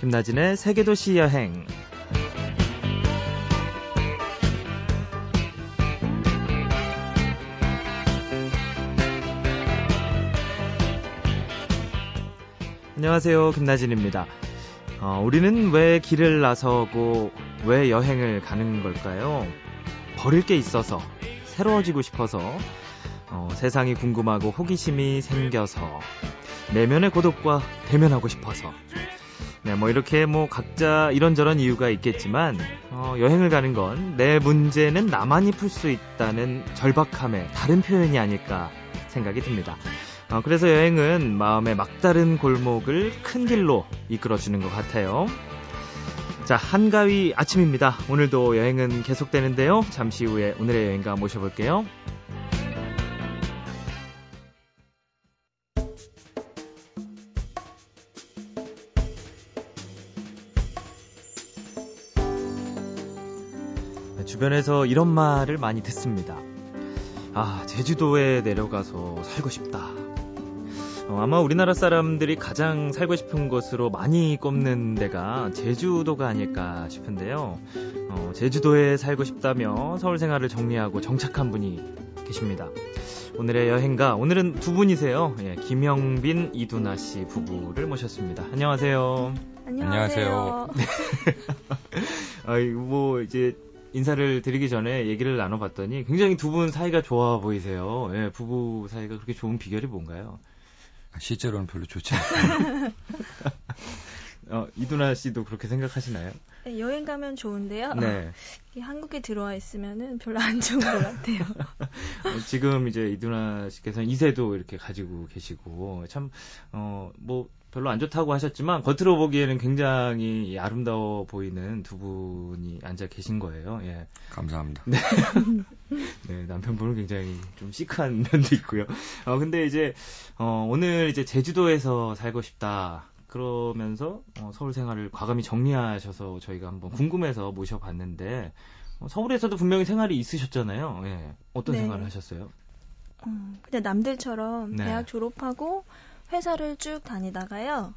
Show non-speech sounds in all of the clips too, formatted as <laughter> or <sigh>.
김나진의 세계도시 여행. 안녕하세요. 김나진입니다. 어, 우리는 왜 길을 나서고 왜 여행을 가는 걸까요? 버릴 게 있어서, 새로워지고 싶어서, 어, 세상이 궁금하고 호기심이 생겨서, 내면의 고독과 대면하고 싶어서. 네, 뭐 이렇게 뭐 각자 이런저런 이유가 있겠지만, 어, 여행을 가는 건 내 문제는 나만이 풀 수 있다는 절박함의 다른 표현이 아닐까 생각이 듭니다. 어, 그래서 여행은 마음의 막다른 골목을 큰 길로 이끌어주는 것 같아요. 자, 한가위 아침입니다. 오늘도 여행은 계속되는데요. 잠시 후에 오늘의 여행가 모셔볼게요. 주변에서 이런 말을 많이 듣습니다. 아, 제주도에 내려가서 살고 싶다. 어, 아마 우리나라 사람들이 가장 살고 싶은 곳으로 많이 꼽는 데가 제주도가 아닐까 싶은데요. 어, 제주도에 살고 싶다며 서울 생활을 정리하고 정착한 분이 계십니다. 오늘의 여행가, 오늘은 두 분이세요. 예, 김영빈, 이두나 씨 부부를 모셨습니다. 안녕하세요. 안녕하세요. <laughs> 아이, 뭐, 이제, 인사를 드리기 전에 얘기를 나눠봤더니 굉장히 두 분 사이가 좋아 보이세요. 예, 부부 사이가 그렇게 좋은 비결이 뭔가요? 실제로는 별로 좋지 않아요. <laughs> 어, 이두나 씨도 그렇게 생각하시나요? 네, 여행 가면 좋은데요. 네. <laughs> 한국에 들어와 있으면은 별로 안 좋은 것 같아요. <laughs> 어, 지금 이제 이두나 씨께서는 이세도 이렇게 가지고 계시고 참 어 뭐 별로 안 좋다고 하셨지만 겉으로 보기에는 굉장히 아름다워 보이는 두 분이 앉아 계신 거예요. 예. 감사합니다. 네. <laughs> 네, 남편분은 굉장히 좀 시크한 <laughs> 면도 있고요. 어 근데 이제 어 오늘 이제 제주도에서 살고 싶다. 그러면서 어, 서울 생활을 과감히 정리하셔서 저희가 한번 궁금해서 모셔봤는데 어, 서울에서도 분명히 생활이 있으셨잖아요. 예. 어떤 네. 생활을 하셨어요? 음, 그냥 남들처럼 네. 대학 졸업하고 회사를 쭉 다니다가요.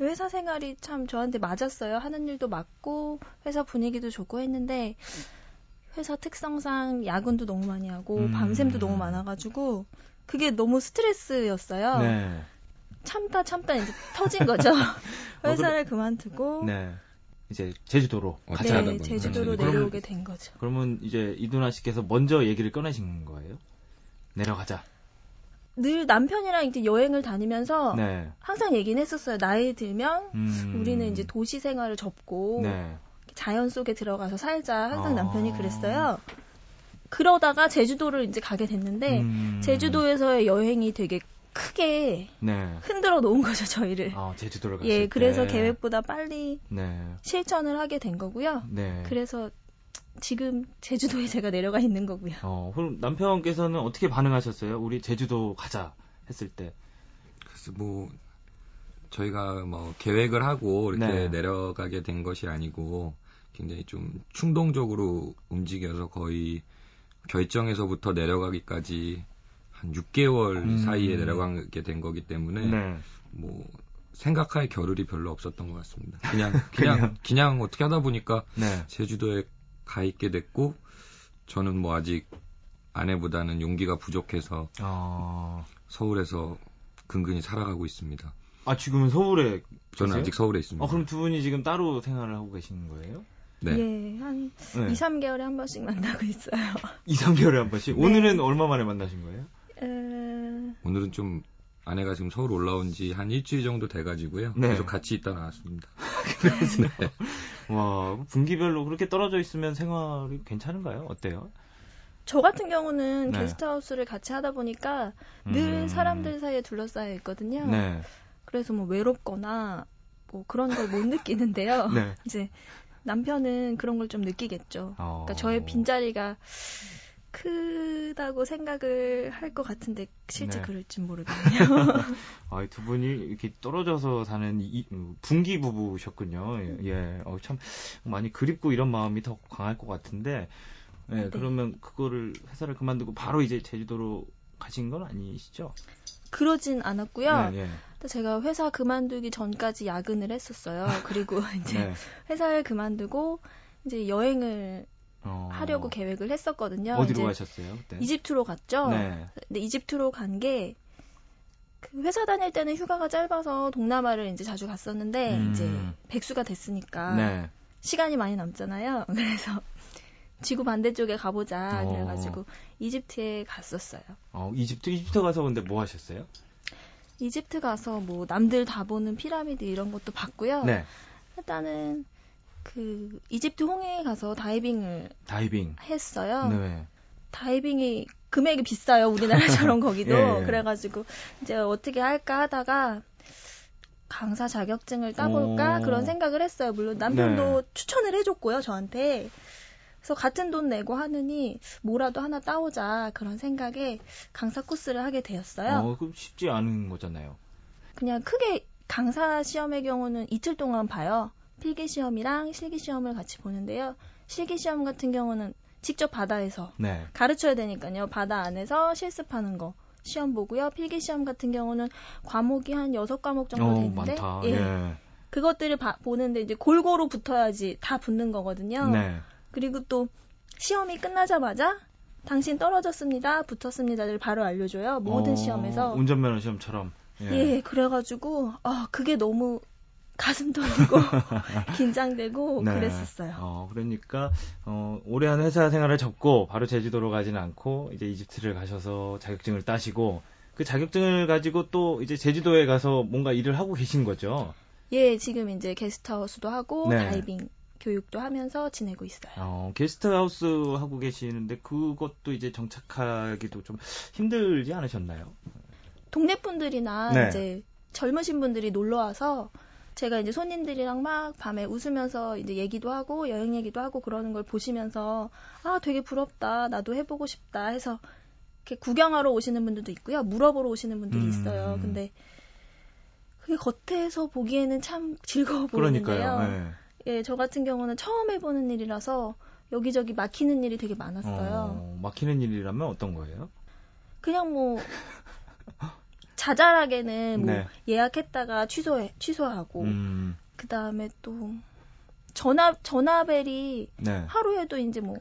회사 생활이 참 저한테 맞았어요. 하는 일도 맞고 회사 분위기도 좋고 했는데 회사 특성상 야근도 너무 많이 하고 음. 밤샘도 너무 많아가지고 그게 너무 스트레스였어요. 네. 참다 참다 이제 터진 거죠. <laughs> 회사를 그만두고 네. 이제 제주도로 어, 가자. 하다 네. 제주도로 그러면- 내려오게 된 거죠. 그러면 이제 이두나 씨께서 먼저 얘기를 꺼내신 거예요? 내려가자. 늘 남편이랑 이제 여행을 다니면서 네. 항상 얘기는 했었어요. 나이 들면 음. 우리는 이제 도시 생활을 접고 네. 자연 속에 들어가서 살자. 항상 아. 남편이 그랬어요. 그러다가 제주도를 이제 가게 됐는데 음. 제주도에서의 여행이 되게 크게 네. 흔들어 놓은 거죠, 저희를. 아, 제주도를 갔을 예, 때. 그래서 계획보다 빨리 네. 실천을 하게 된 거고요. 네. 그래서 지금 제주도에 제가 내려가 있는 거고요. 어, 그럼 남편께서는 어떻게 반응하셨어요? 우리 제주도 가자 했을 때. 그래서 뭐 저희가 뭐 계획을 하고 이렇게 네. 내려가게 된 것이 아니고 굉장히 좀 충동적으로 움직여서 거의 결정에서부터 내려가기까지 한 6개월 음. 사이에 내려가게 된 거기 때문에 네. 뭐 생각할 겨를이 별로 없었던 것 같습니다. 그냥 <laughs> 그냥 그냥 어떻게 하다 보니까 네. 제주도에 가 있게 됐고 저는 뭐 아직 아내보다는 용기가 부족해서 어. 서울에서 근근히 살아가고 있습니다. 아, 지금은 서울에 저는 계세요? 아직 서울에 있습니다. 어, 그럼 두 분이 지금 따로 생활을 하고 계시는 거예요? 네. 예, 한 네. 2, 3개월에 한 번씩 만나고 있어요. <laughs> 2, 3개월에 한 번씩? 네. 오늘은 얼마 만에 만나신 거예요? 에... 오늘은 좀 아내가 지금 서울 올라온 지 한 일주일 정도 돼가지고요. 네. 계속 같이 있다 나왔습니다. <laughs> 네. 와, 분기별로 그렇게 떨어져 있으면 생활이 괜찮은가요? 어때요? 저 같은 경우는 네. 게스트하우스를 같이 하다 보니까 늘 음. 사람들 사이에 둘러싸여 있거든요. 네. 그래서 뭐 외롭거나 뭐 그런 걸 못 느끼는데요. 네. <laughs> 이제 남편은 그런 걸 좀 느끼겠죠. 어. 그러니까 저의 빈자리가 크다고 생각을 할 것 같은데 실제 네. 그럴진 모르겠네요. <laughs> 아, 두 분이 이렇게 떨어져서 사는 이, 음, 분기 부부셨군요. 예, 예. 어, 참 많이 그립고 이런 마음이 더 강할 것 같은데, 예, 네. 그러면 그거를 회사를 그만두고 바로 이제 제주도로 가신 건 아니시죠? 그러진 않았고요. 네, 예. 또 제가 회사 그만두기 전까지 야근을 했었어요. 그리고 <laughs> 이제 네. 회사를 그만두고 이제 여행을 어, 하려고 계획을 했었거든요. 어디로 가셨어요? 그때? 이집트로 갔죠. 네. 근데 이집트로 간게 그 회사 다닐 때는 휴가가 짧아서 동남아를 이제 자주 갔었는데 음. 이제 백수가 됐으니까 네. 시간이 많이 남잖아요. <laughs> 그래서 지구 반대쪽에 가보자 어. 그래가지고 이집트에 갔었어요. 어, 이집트 이집트 가서 근데 뭐 하셨어요? 이집트 가서 뭐 남들 다 보는 피라미드 이런 것도 봤고요. 네. 일단은 그 이집트 홍해에 가서 다이빙을 다이빙. 했어요. 네. 다이빙이 금액이 비싸요. 우리나라처럼 <laughs> 거기도. 예, 예. 그래가지고 이제 어떻게 할까 하다가 강사 자격증을 따볼까 오. 그런 생각을 했어요. 물론 남편도 네. 추천을 해줬고요. 저한테. 그래서 같은 돈 내고 하느니 뭐라도 하나 따오자 그런 생각에 강사 코스를 하게 되었어요. 어, 그 쉽지 않은 거잖아요. 그냥 크게 강사 시험의 경우는 이틀 동안 봐요. 필기 시험이랑 실기 시험을 같이 보는데요. 실기 시험 같은 경우는 직접 바다에서 네. 가르쳐야 되니까요. 바다 안에서 실습하는 거 시험 보고요. 필기 시험 같은 경우는 과목이 한 여섯 과목 정도 어, 되는데. 예. 예. 그것들을 봐- 보는데 이제 골고루 붙어야지 다 붙는 거거든요. 네. 그리고 또 시험이 끝나자마자 당신 떨어졌습니다. 붙었습니다를 바로 알려줘요. 모든 어, 시험에서. 운전면허 시험처럼. 예. 예, 그래가지고 아 그게 너무 가슴 떨리고 <laughs> 긴장되고 네. 그랬었어요. 어, 그러니까 어, 오래 한 회사 생활을 접고 바로 제주도로 가지는 않고 이제 이집트를 가셔서 자격증을 따시고 그 자격증을 가지고 또 이제 제주도에 가서 뭔가 일을 하고 계신 거죠. 예, 지금 이제 게스트하우스도 하고 네. 다이빙 교육도 하면서 지내고 있어요. 어, 게스트하우스 하고 계시는데 그것도 이제 정착하기도 좀 힘들지 않으셨나요? 동네 분들이나 네. 이제 젊으신 분들이 놀러 와서 제가 이제 손님들이랑 막 밤에 웃으면서 이제 얘기도 하고 여행 얘기도 하고 그러는 걸 보시면서 아 되게 부럽다 나도 해보고 싶다 해서 이렇게 구경하러 오시는 분들도 있고요 물어보러 오시는 분들이 음. 있어요 근데 그게 겉에서 보기에는 참 즐거워 보이는데요 그러니까요. 예. 예, 저 같은 경우는 처음 해보는 일이라서 여기저기 막히는 일이 되게 많았어요 어, 막히는 일이라면 어떤 거예요? 그냥 뭐 자잘하게는 뭐 네. 예약했다가 취소해 취소하고 음, 그 다음에 또 전화 전화벨이 네. 하루에도 이제 뭐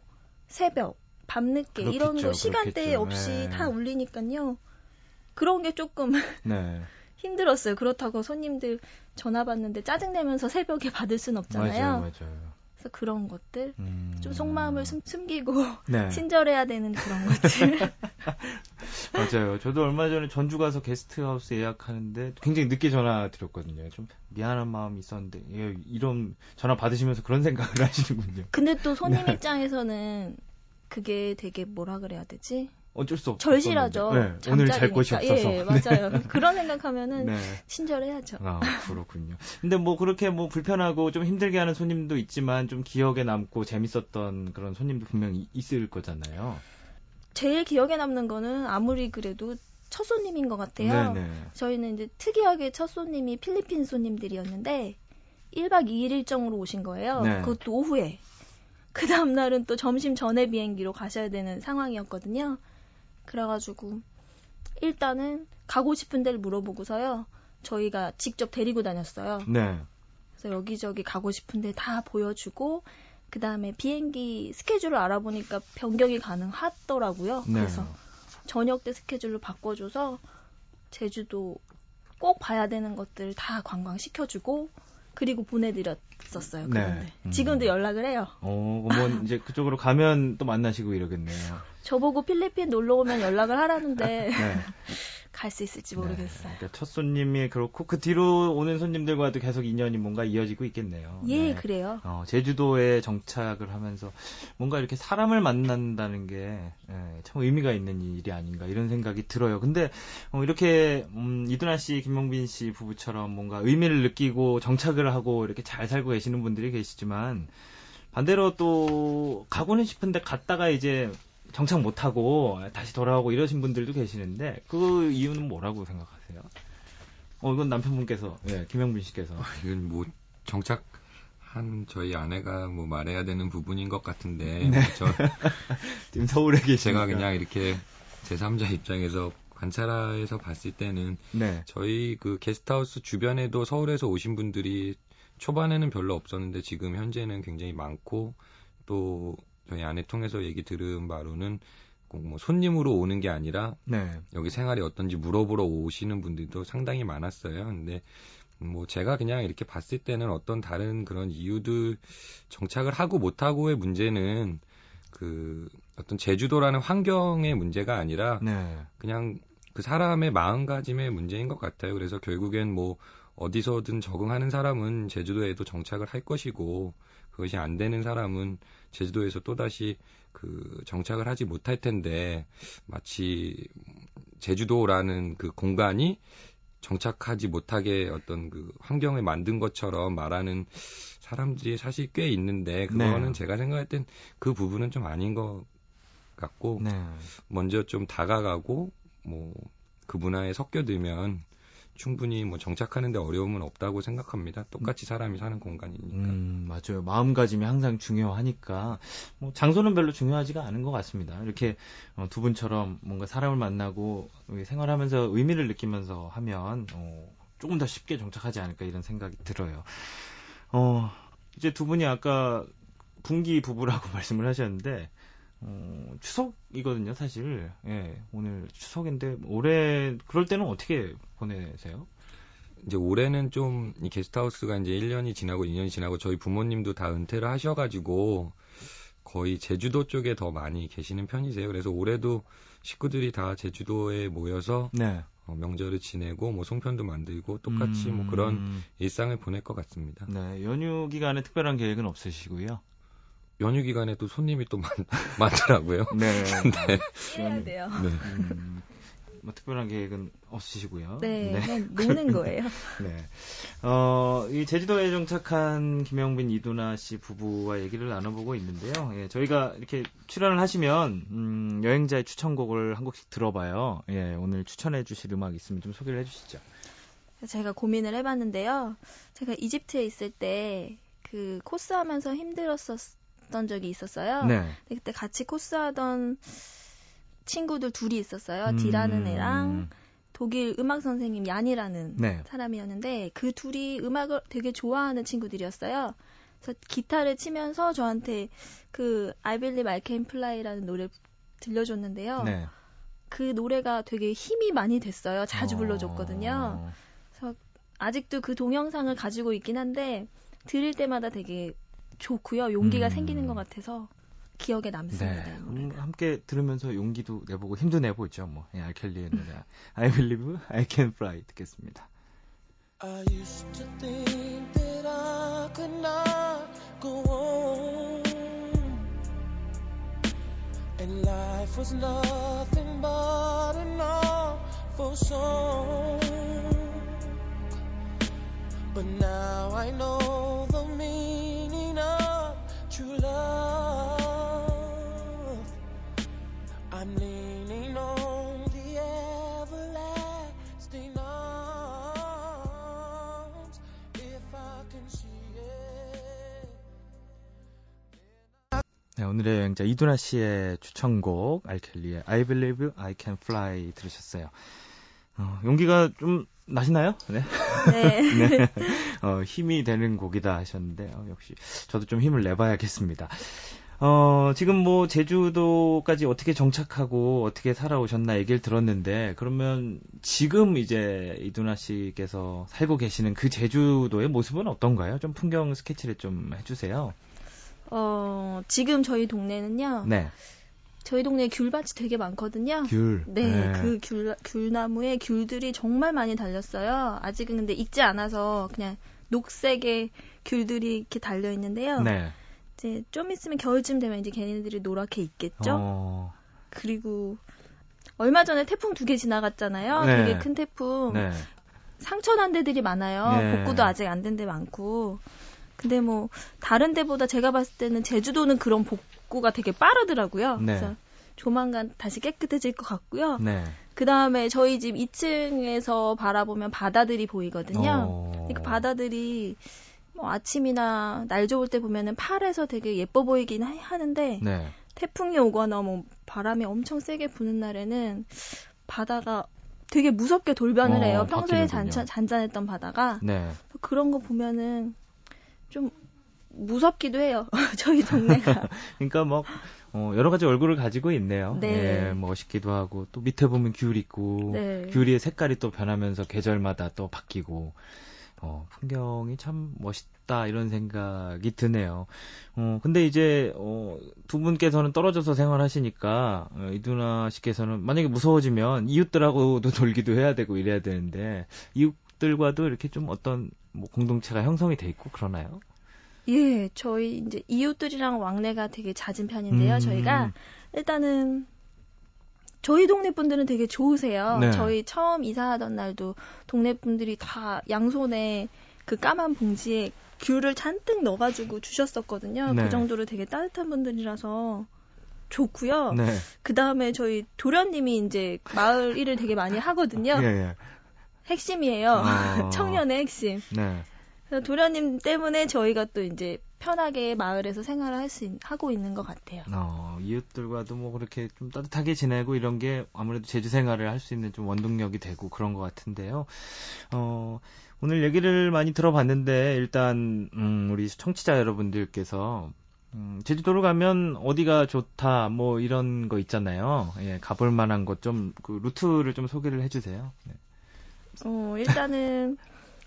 새벽 밤늦게 이런 그렇겠죠, 거 시간대. 없이 네. 다 울리니까요 그런 게 조금 <laughs> 네. 힘들었어요 그렇다고 손님들 전화 받는데 짜증 내면서 새벽에 받을 순 없잖아요 맞아요, 맞아요. 그래서 그런 것들 음. 좀 속마음을 숨, 숨기고 <laughs> 네. 친절해야 되는 그런 것들 <laughs> 맞아요. 저도 얼마 전에 전주 가서 게스트하우스 예약하는데 굉장히 늦게 전화 드렸거든요. 좀 미안한 마음이 있었는데 예, 이런 전화 받으시면서 그런 생각을 <laughs> 하시는군요. 근데 또 손님 네. 입장에서는 그게 되게 뭐라 그래야 되지? 어쩔 수 없. 절실하죠. 네, 오늘 잘. 곳이 없어서. 예, <laughs> 맞아요. 그런 생각하면은 <laughs> 네. 친절해야죠. 아, <laughs> 그렇군요. 근데 뭐 그렇게 뭐 불편하고 좀 힘들게 하는 손님도 있지만 좀 기억에 남고 재밌었던 그런 손님도 분명히 있을 거잖아요. 제일 기억에 남는 거는 아무리 그래도 첫 손님인 것 같아요. 네네. 저희는 이제 특이하게 첫 손님이 필리핀 손님들이었는데 1박 2일 일정으로 오신 거예요. 네. 그것도 오후에. 그 다음날은 또 점심 전에 비행기로 가셔야 되는 상황이었거든요. 그래가지고 일단은 가고 싶은 데를 물어보고서요. 저희가 직접 데리고 다녔어요. 네. 그래서 여기저기 가고 싶은 데 다 보여주고 그 다음에 비행기 스케줄을 알아보니까 변경이 가능하더라고요. 네. 그래서 저녁 때 스케줄로 바꿔줘서 제주도 꼭 봐야 되는 것들 다 관광시켜주고 그리고 보내드렸었어요. 네. 그런데 음. 지금도 연락을 해요. 어, 뭐 이제 그쪽으로 가면 또 만나시고 이러겠네요. 저보고 필리핀 놀러 오면 연락을 하라는데 <laughs> 네. 갈 수 있을지 모르겠어요. 네, 그러니까 첫 손님이 그렇고 그 뒤로 오는 손님들과도 계속 인연이 뭔가 이어지고 있겠네요. 예, 네. 그래요. 어, 제주도에 정착을 하면서 뭔가 이렇게 사람을 만난다는 게 예, 참 의미가 있는 일이 아닌가 이런 생각이 들어요. 근데 어, 이렇게 음, 이두나 씨, 김용빈 씨 부부처럼 뭔가 의미를 느끼고 정착을 하고 이렇게 잘 살고 계시는 분들이 계시지만 반대로 또 가고는 싶은데 갔다가 이제 정착 못하고 다시 돌아오고 이러신 분들도 계시는데 그 이유는 뭐라고 생각하세요? 어 이건 남편분께서 예, 김영빈 씨께서 이건 뭐 정착 한 저희 아내가 뭐 말해야 되는 부분인 것 같은데 네. 저 <laughs> 지금 서울에 계시니까 제가 그냥 이렇게 제3자 입장에서 관찰해서 봤을 때는 네. 저희 그 게스트하우스 주변에도 서울에서 오신 분들이 초반에는 별로 없었는데 지금 현재는 굉장히 많고 또 저희 아내 통해서 얘기 들은 바로는 꼭뭐 손님으로 오는 게 아니라 네. 여기 생활이 어떤지 물어보러 오시는 분들도 상당히 많았어요. 근데 뭐 제가 그냥 이렇게 봤을 때는 어떤 다른 그런 이유들 정착을 하고 못하고의 문제는 그 어떤 제주도라는 환경의 문제가 아니라 네. 그냥 그 사람의 마음가짐의 문제인 것 같아요. 그래서 결국엔 뭐 어디서든 적응하는 사람은 제주도에도 정착을 할 것이고 그것이 안 되는 사람은 제주도에서 또다시 그 정착을 하지 못할 텐데 마치 제주도라는 그 공간이 정착하지 못하게 어떤 그 환경을 만든 것처럼 말하는 사람들이 사실 꽤 있는데 그거는 네. 제가 생각할 땐 그 부분은 좀 아닌 것 같고 네. 먼저 좀 다가가고 뭐 그 문화에 섞여들면 충분히 뭐 정착하는데 어려움은 없다고 생각합니다. 똑같이 사람이 사는 공간이니까. 음, 맞아요. 마음가짐이 항상 중요하니까 뭐 장소는 별로 중요하지가 않은 것 같습니다. 이렇게 어, 두 분처럼 뭔가 사람을 만나고 생활하면서 의미를 느끼면서 하면 어, 조금 더 쉽게 정착하지 않을까 이런 생각이 들어요. 어, 이제 두 분이 아까 분기 부부라고 <laughs> 말씀을 하셨는데 어, 추석이거든요, 사실. 예, 오늘 추석인데 올해 그럴 때는 어떻게 보내세요? 이제 올해는 좀 이 게스트하우스가 이제 1년이 지나고 2년이 지나고 저희 부모님도 다 은퇴를 하셔가지고 거의 제주도 쪽에 더 많이 계시는 편이세요. 그래서 올해도 식구들이 다 제주도에 모여서 네. 어, 명절을 지내고 뭐 송편도 만들고 똑같이 뭐 음, 그런 일상을 보낼 것 같습니다. 네, 연휴 기간에 특별한 계획은 없으시고요. 연휴 기간에 또 손님이 또 많, <laughs> 많더라고요. 네. <laughs> 해야 돼요. 네. 음, 뭐 특별한 계획은 없으시고요. 네, 네. 그냥 노는 거예요. <laughs> 네. 어, 이 제주도에 정착한 김영빈 이두나 씨 부부와 얘기를 나눠보고 있는데요. 예, 저희가 이렇게 출연을 하시면, 음, 여행자의 추천곡을 한 곡씩 들어봐요. 예, 오늘 추천해 주실 음악 있으면 좀 소개를 해 주시죠. 제가 고민을 해봤는데요. 제가 이집트에 있을 때 그 코스 하면서 힘들었었 던 적이 있었어요. 네. 그때 같이 코스하던 친구들 둘이 있었어요. 음, 디라는 애랑 독일 음악 선생님 얀이라는 네. 사람이었는데 그 둘이 음악을 되게 좋아하는 친구들이었어요. 그래서 기타를 치면서 저한테 그 I Believe I Can Fly라는 노래 를 들려줬는데요. 네. 그 노래가 되게 힘이 많이 됐어요. 자주 어, 불러줬거든요. 그래서 아직도 그 동영상을 가지고 있긴 한데 들을 때마다 되게 좋고요. 용기가 음. 생기는 것 같아서 기억에 남습니다. 네. 음, 함께 들으면서 용기도 내보고 힘도 내보죠. 뭐. 예, 알켈리의 노래. I believe I can fly 듣겠습니다. I used to think that I could not go on. And life was nothing but an awful song. But now I know 오늘의 여행자 이두나 씨의 추천곡 알켈리의 I Believe I Can Fly 들으셨어요. 어, 용기가 좀 나시나요? 네. 네. <laughs> 네. 어, 힘이 되는 곡이다 하셨는데 어, 역시 저도 좀 힘을 내봐야겠습니다. 어, 지금 뭐 제주도까지 어떻게 정착하고 어떻게 살아오셨나 얘기를 들었는데 그러면 지금 이제 이두나 씨께서 살고 계시는 그 제주도의 모습은 어떤가요? 좀 풍경 스케치를 좀 해주세요. 어, 지금 저희 동네는요. 네, 저희 동네에 귤밭이 되게 많거든요. 귤. 네, 그 귤, 귤나무에 귤들이 정말 많이 달렸어요. 아직은 근데 익지 않아서 그냥 녹색의 귤들이 이렇게 달려 있는데요. 네. 이제 좀 있으면 겨울쯤 되면 이제 걔네들이 노랗게 익겠죠. 어, 그리고 얼마 전에 태풍 두 개 지나갔잖아요. 네. 되게 큰 태풍. 네. 상처 난 데들이 많아요. 네. 복구도 아직 안 된 데 많고. 근데 뭐 다른 데보다 제가 봤을 때는 제주도는 그런 복구가 되게 빠르더라고요. 네. 그래서 조만간 다시 깨끗해질 것 같고요. 네. 그 다음에 저희 집 2층에서 바라보면 바다들이 보이거든요. 어. 그 바다들이 뭐 아침이나 날 좋을 때 보면은 파래서 되게 예뻐 보이긴 하- 하는데 네. 태풍이 오거나 뭐 바람이 엄청 세게 부는 날에는 바다가 되게 무섭게 돌변을 어, 해요. 평소에. 잔, 잔잔했던 바다가 네. 그런 거 보면은 좀 무섭기도 해요. <laughs> 저희 동네가. <laughs> 그러니까 뭐 어, 여러 가지 얼굴을 가지고 있네요. 네. 예, 멋있기도 하고 또 밑에 보면 귤 있고 네. 귤의 색깔이 또 변하면서 계절마다 또 바뀌고 어, 풍경이 참 멋있다 이런 생각이 드네요. 어, 근데 이제 어, 두 분께서는 떨어져서 생활하시니까 어, 이두나 씨께서는 만약에 무서워지면 이웃들하고도 <laughs> 놀기도 해야 되고 이래야 되는데 이웃 들과도 이렇게 좀 어떤 뭐 공동체가 형성이 돼 있고 그러나요? 예, 저희 이제 이웃들이랑 왕래가 되게 잦은 편인데요. 음. 저희가 일단은 저희 동네 분들은 되게 좋으세요. 네. 저희 처음 이사하던 날도 동네 분들이 다 양손에 그 까만 봉지에 귤을 잔뜩 넣어가지고 주셨었거든요. 네. 그 정도로 되게 따뜻한 분들이라서 좋고요. 네. 그 다음에 저희 도련님이 이제 마을 일을 되게 많이 하거든요. 예, 예. 핵심이에요. 어. <laughs> 청년의 핵심. 네. 그래서 도련님 때문에 저희가 또 이제 편하게 마을에서 생활을 할 수 하고 있는 것 같아요. 어, 이웃들과도 뭐 그렇게 좀 따뜻하게 지내고 이런 게 아무래도 제주 생활을 할 수 있는 좀 원동력이 되고 그런 것 같은데요. 어, 오늘 얘기를 많이 들어봤는데 일단 음, 우리 청취자 여러분들께서 음, 제주도로 가면 어디가 좋다 뭐 이런 거 있잖아요. 예, 가볼 만한 것 좀 그 루트를 좀 소개를 해주세요. 네. 어, 일단은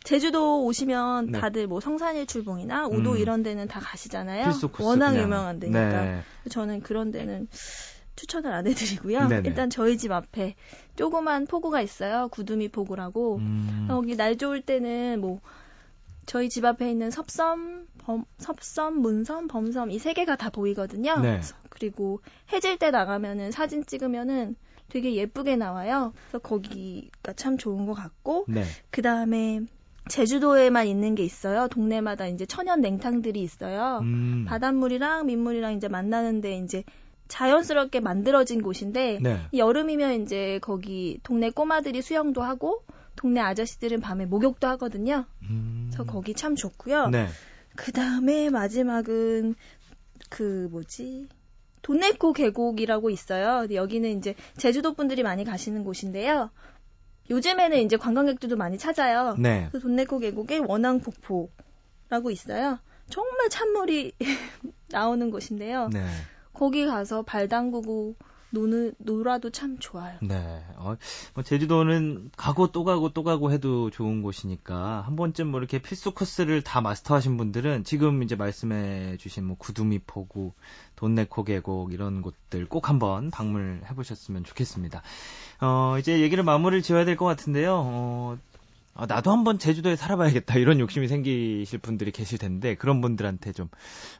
제주도 오시면 네. 다들 뭐 성산일 출봉이나 우도 음. 이런 데는 다 가시잖아요. 워낙 그냥. 유명한 데니까. 네. 저는 그런 데는 추천을 안 해드리고요. 네네. 일단 저희 집 앞에 조그만 포구가 있어요. 구두미 포구라고. 음, 여기 날 좋을 때는 뭐 저희 집 앞에 있는 섭섬, 범, 섭섬, 문섬, 범섬 이 세 개가 다 보이거든요. 네. 그리고 해질 때 나가면은 사진 찍으면은 되게 예쁘게 나와요. 그래서 거기가 참 좋은 것 같고 네. 그 다음에 제주도에만 있는 게 있어요. 동네마다 이제 천연 냉탕들이 있어요. 음, 바닷물이랑 민물이랑 이제 만나는데 이제 자연스럽게 만들어진 곳인데 네. 여름이면 이제 거기 동네 꼬마들이 수영도 하고 동네 아저씨들은 밤에 목욕도 하거든요. 음, 그래서 거기 참 좋고요. 네. 그 다음에 마지막은 그 뭐지? 돈네코 계곡이라고 있어요. 여기는 이제 제주도 분들이 많이 가시는 곳인데요. 요즘에는 이제 관광객들도 많이 찾아요. 네. 그 돈네코 계곡에 원앙 폭포라고 있어요. 정말 찬물이 <laughs> 나오는 곳인데요. 네. 거기 가서 발 담그고 노는, 놀아도 참 좋아요. 네. 어, 뭐 제주도는 가고 또 가고 또 가고 해도 좋은 곳이니까 한 번쯤 뭐 이렇게 필수 코스를 다 마스터하신 분들은 지금 이제 말씀해 주신 뭐 구두미 포구, 돈네코 계곡 이런 곳들 꼭 한번 방문해 보셨으면 좋겠습니다. 어, 이제 얘기를 마무리를 지어야 될 것 같은데요. 어, 아, 나도 한번 제주도에 살아봐야겠다 이런 욕심이 생기실 분들이 계실 텐데 그런 분들한테 좀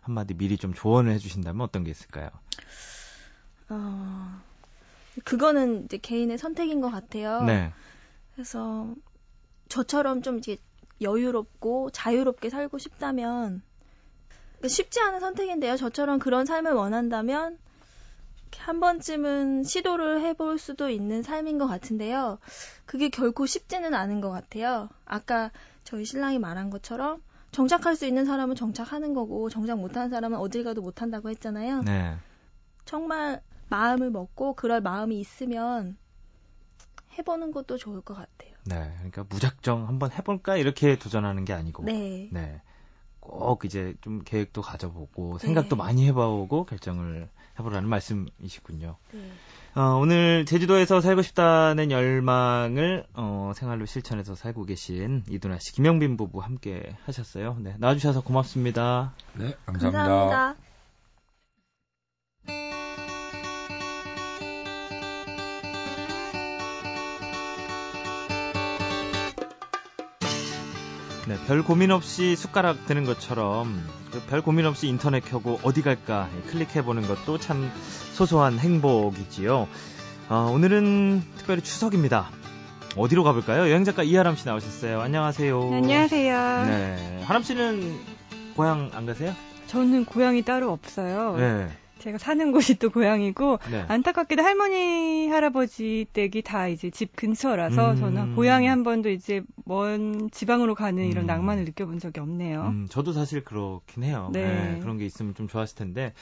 한마디 미리 좀 조언을 해주신다면 어떤 게 있을까요? 어, 그거는 이제 개인의 선택인 것 같아요. 네. 그래서 저처럼 좀 이제 여유롭고 자유롭게 살고 싶다면 그러니까 쉽지 않은 선택인데요. 저처럼 그런 삶을 원한다면 한 번쯤은 시도를 해볼 수도 있는 삶인 것 같은데요. 그게 결코 쉽지는 않은 것 같아요. 아까 저희 신랑이 말한 것처럼 정착할 수 있는 사람은 정착하는 거고 정착 못하는 사람은 어딜 가도 못한다고 했잖아요. 네. 정말 마음을 먹고 그럴 마음이 있으면 해보는 것도 좋을 것 같아요. 네. 그러니까 무작정 한번 해볼까 이렇게 도전하는 게 아니고 네. 네. 꼭 이제 좀 계획도 가져보고 생각도 네. 많이 해보고 결정을 해보라는 말씀이시군요. 네. 어, 오늘 제주도에서 살고 싶다는 열망을 어, 생활로 실천해서 살고 계신 이두나 씨, 김영빈 부부 함께 하셨어요. 네, 나와주셔서 고맙습니다. 네, 감사합니다. 감사합니다. 네, 별 고민 없이 숟가락 드는 것처럼 그별 고민 없이 인터넷 켜고 어디 갈까 클릭해보는 것도 참 소소한 행복이지요. 어, 오늘은 특별히 추석입니다. 어디로 가볼까요? 여행작가 이하람 씨 나오셨어요. 안녕하세요. 안녕하세요. 네, 하람 씨는 고향 안 가세요? 저는 고향이 따로 없어요. 네. 제가 사는 곳이 또 고향이고 네. 안타깝게도 할머니 할아버지 댁이 다 이제 집 근처라서 음. 저는 고향에 한 번도 이제 먼 지방으로 가는 이런 음. 낭만을 느껴본 적이 없네요. 음, 저도 사실 그렇긴 해요. 네. 네, 그런 게 있으면 좀 좋았을 텐데.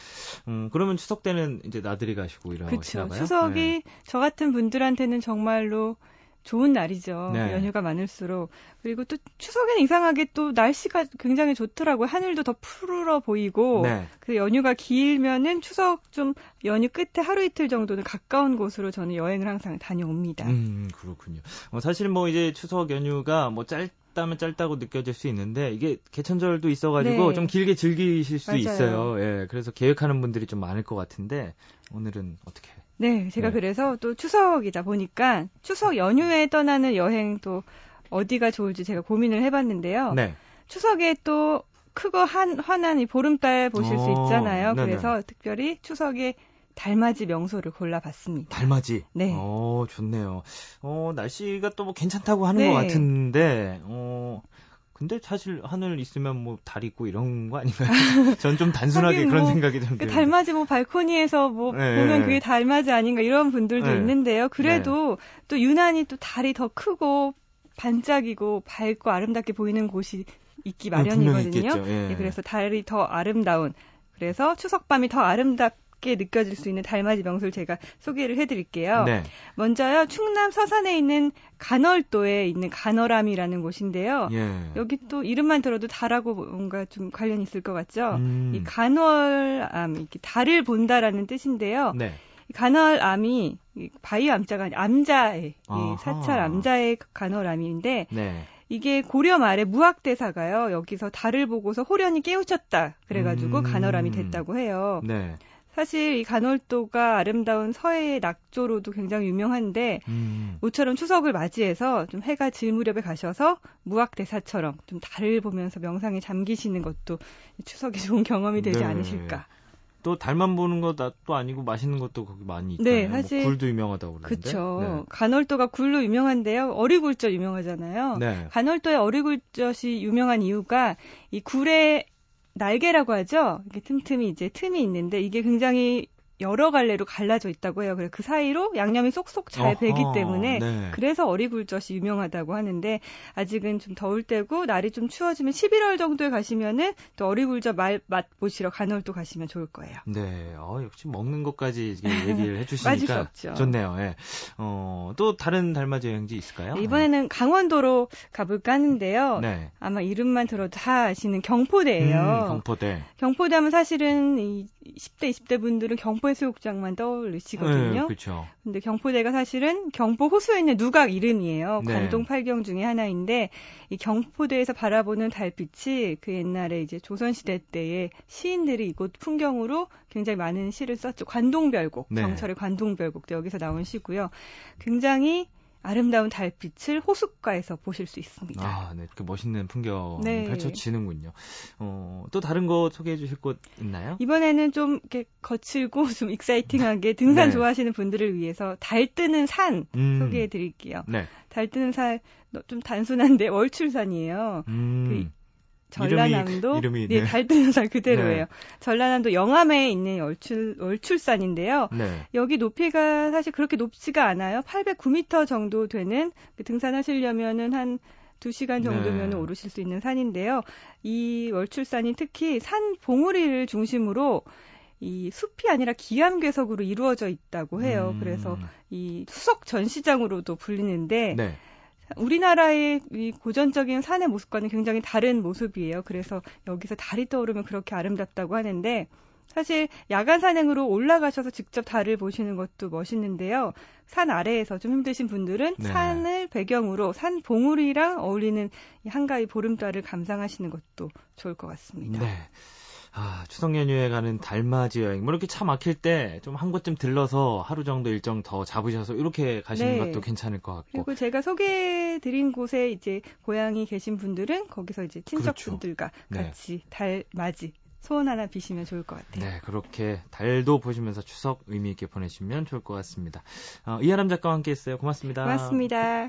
음, 그러면 추석 때는 이제 나들이 가시고 그렇죠. 이러시나 봐요. 추석이 네. 저 같은 분들한테는 정말로 좋은 날이죠. 네. 연휴가 많을수록. 그리고 또 추석에는 이상하게 또 날씨가 굉장히 좋더라고요. 하늘도 더 푸르러 보이고. 네. 그 연휴가 길면은 추석 좀 연휴 끝에 하루 이틀 정도는 가까운 곳으로 저는 여행을 항상 다녀옵니다. 음, 그렇군요. 어, 사실 뭐 이제 추석 연휴가 뭐 짧다면 짧다고 느껴질 수 있는데 이게 개천절도 있어가지고 네. 좀 길게 즐기실 수 맞아요. 있어요. 예, 그래서 계획하는 분들이 좀 많을 것 같은데 오늘은 어떻게? 네, 제가 네. 그래서 또 추석이다 보니까 추석 연휴에 떠나는 여행 또 어디가 좋을지 제가 고민을 해봤는데요. 네. 추석에 또 크고 한 환한 이 보름달 보실 수 어, 있잖아요. 네네. 그래서 특별히 추석에 달맞이 명소를 골라봤습니다. 달맞이. 네. 어, 좋네요. 어, 날씨가 또 뭐 괜찮다고 하는 네. 것 같은데, 어, 근데 사실 하늘 있으면 뭐 달 있고 이런 거 아닌가요? <laughs> 전 좀 단순하게 하긴 그런 뭐 생각이 좀그 드는데. 달맞이 뭐 발코니에서 뭐 네. 보면 그게 달맞이 아닌가 이런 분들도 네. 있는데요. 그래도 또 유난히 또 달이 더 크고 반짝이고 밝고 아름답게 보이는 곳이 있기 음, 마련이거든요. 예. 네, 그래서 달이 더 아름다운 그래서 추석밤이 더 아름답 게 느껴질 수 있는 달맞이 명소를 제가 소개를 해드릴게요. 네. 먼저요 충남 서산에 있는 간월도에 있는 간월암이라는 곳인데요. 예. 여기 또 이름만 들어도 달하고 뭔가 좀 관련이 있을 것 같죠. 음. 이 간월암, 이렇게 달을 본다라는 뜻인데요. 네. 이 간월암이 이 바위 암자가 아니라 암자의 이 아하. 사찰 암자의 간월암인데 네. 이게 고려 말에 무학대사가요 여기서 달을 보고서 호련히 깨우쳤다 그래가지고 음. 간월암이 됐다고 해요. 네. 사실 이 간월도가 아름다운 서해의 낙조로도 굉장히 유명한데 음. 모처럼 추석을 맞이해서 좀 해가 질 무렵에 가셔서 무학대사처럼 좀 달을 보면서 명상에 잠기시는 것도 추석이 <laughs> 좋은 경험이 되지 네. 않으실까. 또 달만 보는 것도 아니고 맛있는 것도 거기 많이 있잖아요. 네, 사실- 뭐 굴도 유명하다고 그러는데. 그쵸. 간월도가 굴로 유명한데요. 어리굴젓 유명하잖아요. 네. 네. 간월도의 어리굴젓이 유명한 이유가 이 굴의 날개라고 하죠. 이게 틈틈이 이제 틈이 있는데 이게 굉장히 여러 갈래로 갈라져 있다고 해요. 그래서 그 사이로 양념이 쏙쏙 잘 배기 어허, 때문에 네. 그래서 어리굴젓이 유명하다고 하는데 아직은 좀 더울 때고 날이 좀 추워지면 11월 정도에 가시면은 또 어리굴젓 말, 맛 보시러 간월도 가시면 좋을 거예요. 네, 어, 역시 먹는 것까지 <laughs> 얘기를 해주시니까. 좋네요. 예. 어, 또 다른 달맞이 여행지 있을까요? 네, 이번에는 강원도로 가볼까 하는데요. 네. 아마 이름만 들어도 다 아시는 경포대예요. 음, 경포대. 경포대 하면 사실은 이 10대, 20대 분들은 경포 해수욕장만 떠올리시거든요. 네, 그렇죠. 근데 경포대가 사실은 경포 호수에 있는 누각 이름이에요. 네. 관동 팔경 중에 하나인데 이 경포대에서 바라보는 달빛이 그 옛날에 이제 조선 시대 때에 시인들이 이곳 풍경으로 굉장히 많은 시를 썼죠. 관동별곡, 네. 정철의 관동별곡도 여기서 나온 시고요. 굉장히 아름다운 달빛을 호숫가에서 보실 수 있습니다. 아, 네, 이렇게 멋있는 풍경이 네. 펼쳐지는군요. 어, 또 다른 거 소개해 주실 곳 있나요? 이번에는 좀 이렇게 거칠고 <laughs> 좀 익사이팅하게 등산 네. 좋아하시는 분들을 위해서 달 뜨는 산 음. 소개해 드릴게요. 네. 달 뜨는 산 좀 단순한데 <laughs> 월출산이에요. 음. 전라남도 이름이, 네, 네. 달 뜨는 산 그대로예요. 네. 전라남도 영암에 있는 월출 월출산인데요. 네. 여기 높이가 사실 그렇게 높지가 않아요. 809m 정도 되는 그 등산하시려면은 한 2시간 정도면 네. 오르실 수 있는 산인데요. 이 월출산이 특히 산 봉우리를 중심으로 이 숲이 아니라 기암괴석으로 이루어져 있다고 해요. 음. 그래서 이 수석 전시장으로도 불리는데 네. 우리나라의 이 고전적인 산의 모습과는 굉장히 다른 모습이에요. 그래서 여기서 달이 떠오르면 그렇게 아름답다고 하는데 사실 야간 산행으로 올라가셔서 직접 달을 보시는 것도 멋있는데요. 산 아래에서 좀 힘드신 분들은 네. 산을 배경으로 산 봉우리랑 어울리는 이 한가위 보름달을 감상하시는 것도 좋을 것 같습니다. 네. 아, 추석 연휴에 가는 달맞이 여행. 뭐 이렇게 차 막힐 때 좀 한 곳쯤 들러서 하루 정도 일정 더 잡으셔서 이렇게 가시는 네. 것도 괜찮을 것 같고. 그리고 제가 소개해 드린 곳에 이제 고향이 계신 분들은 거기서 이제 친척분들과 그렇죠. 네. 같이 달 맞이 소원 하나 비시면 좋을 것 같아요. 네, 그렇게 달도 보시면서 추석 의미 있게 보내시면 좋을 것 같습니다. 어, 이하람 작가와 함께 했어요. 고맙습니다. 고맙습니다.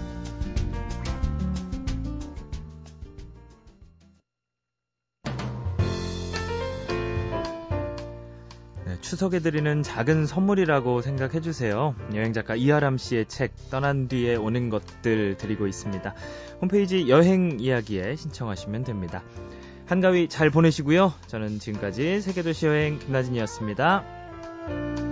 네, 추석에 드리는 작은 선물이라고 생각해 주세요. 여행작가 이하람 씨의 책 떠난 뒤에 오는 것들 드리고 있습니다. 홈페이지 여행 이야기에 신청하시면 됩니다. 한가위 잘 보내시고요. 저는 지금까지 세계도시 여행 김나진이었습니다.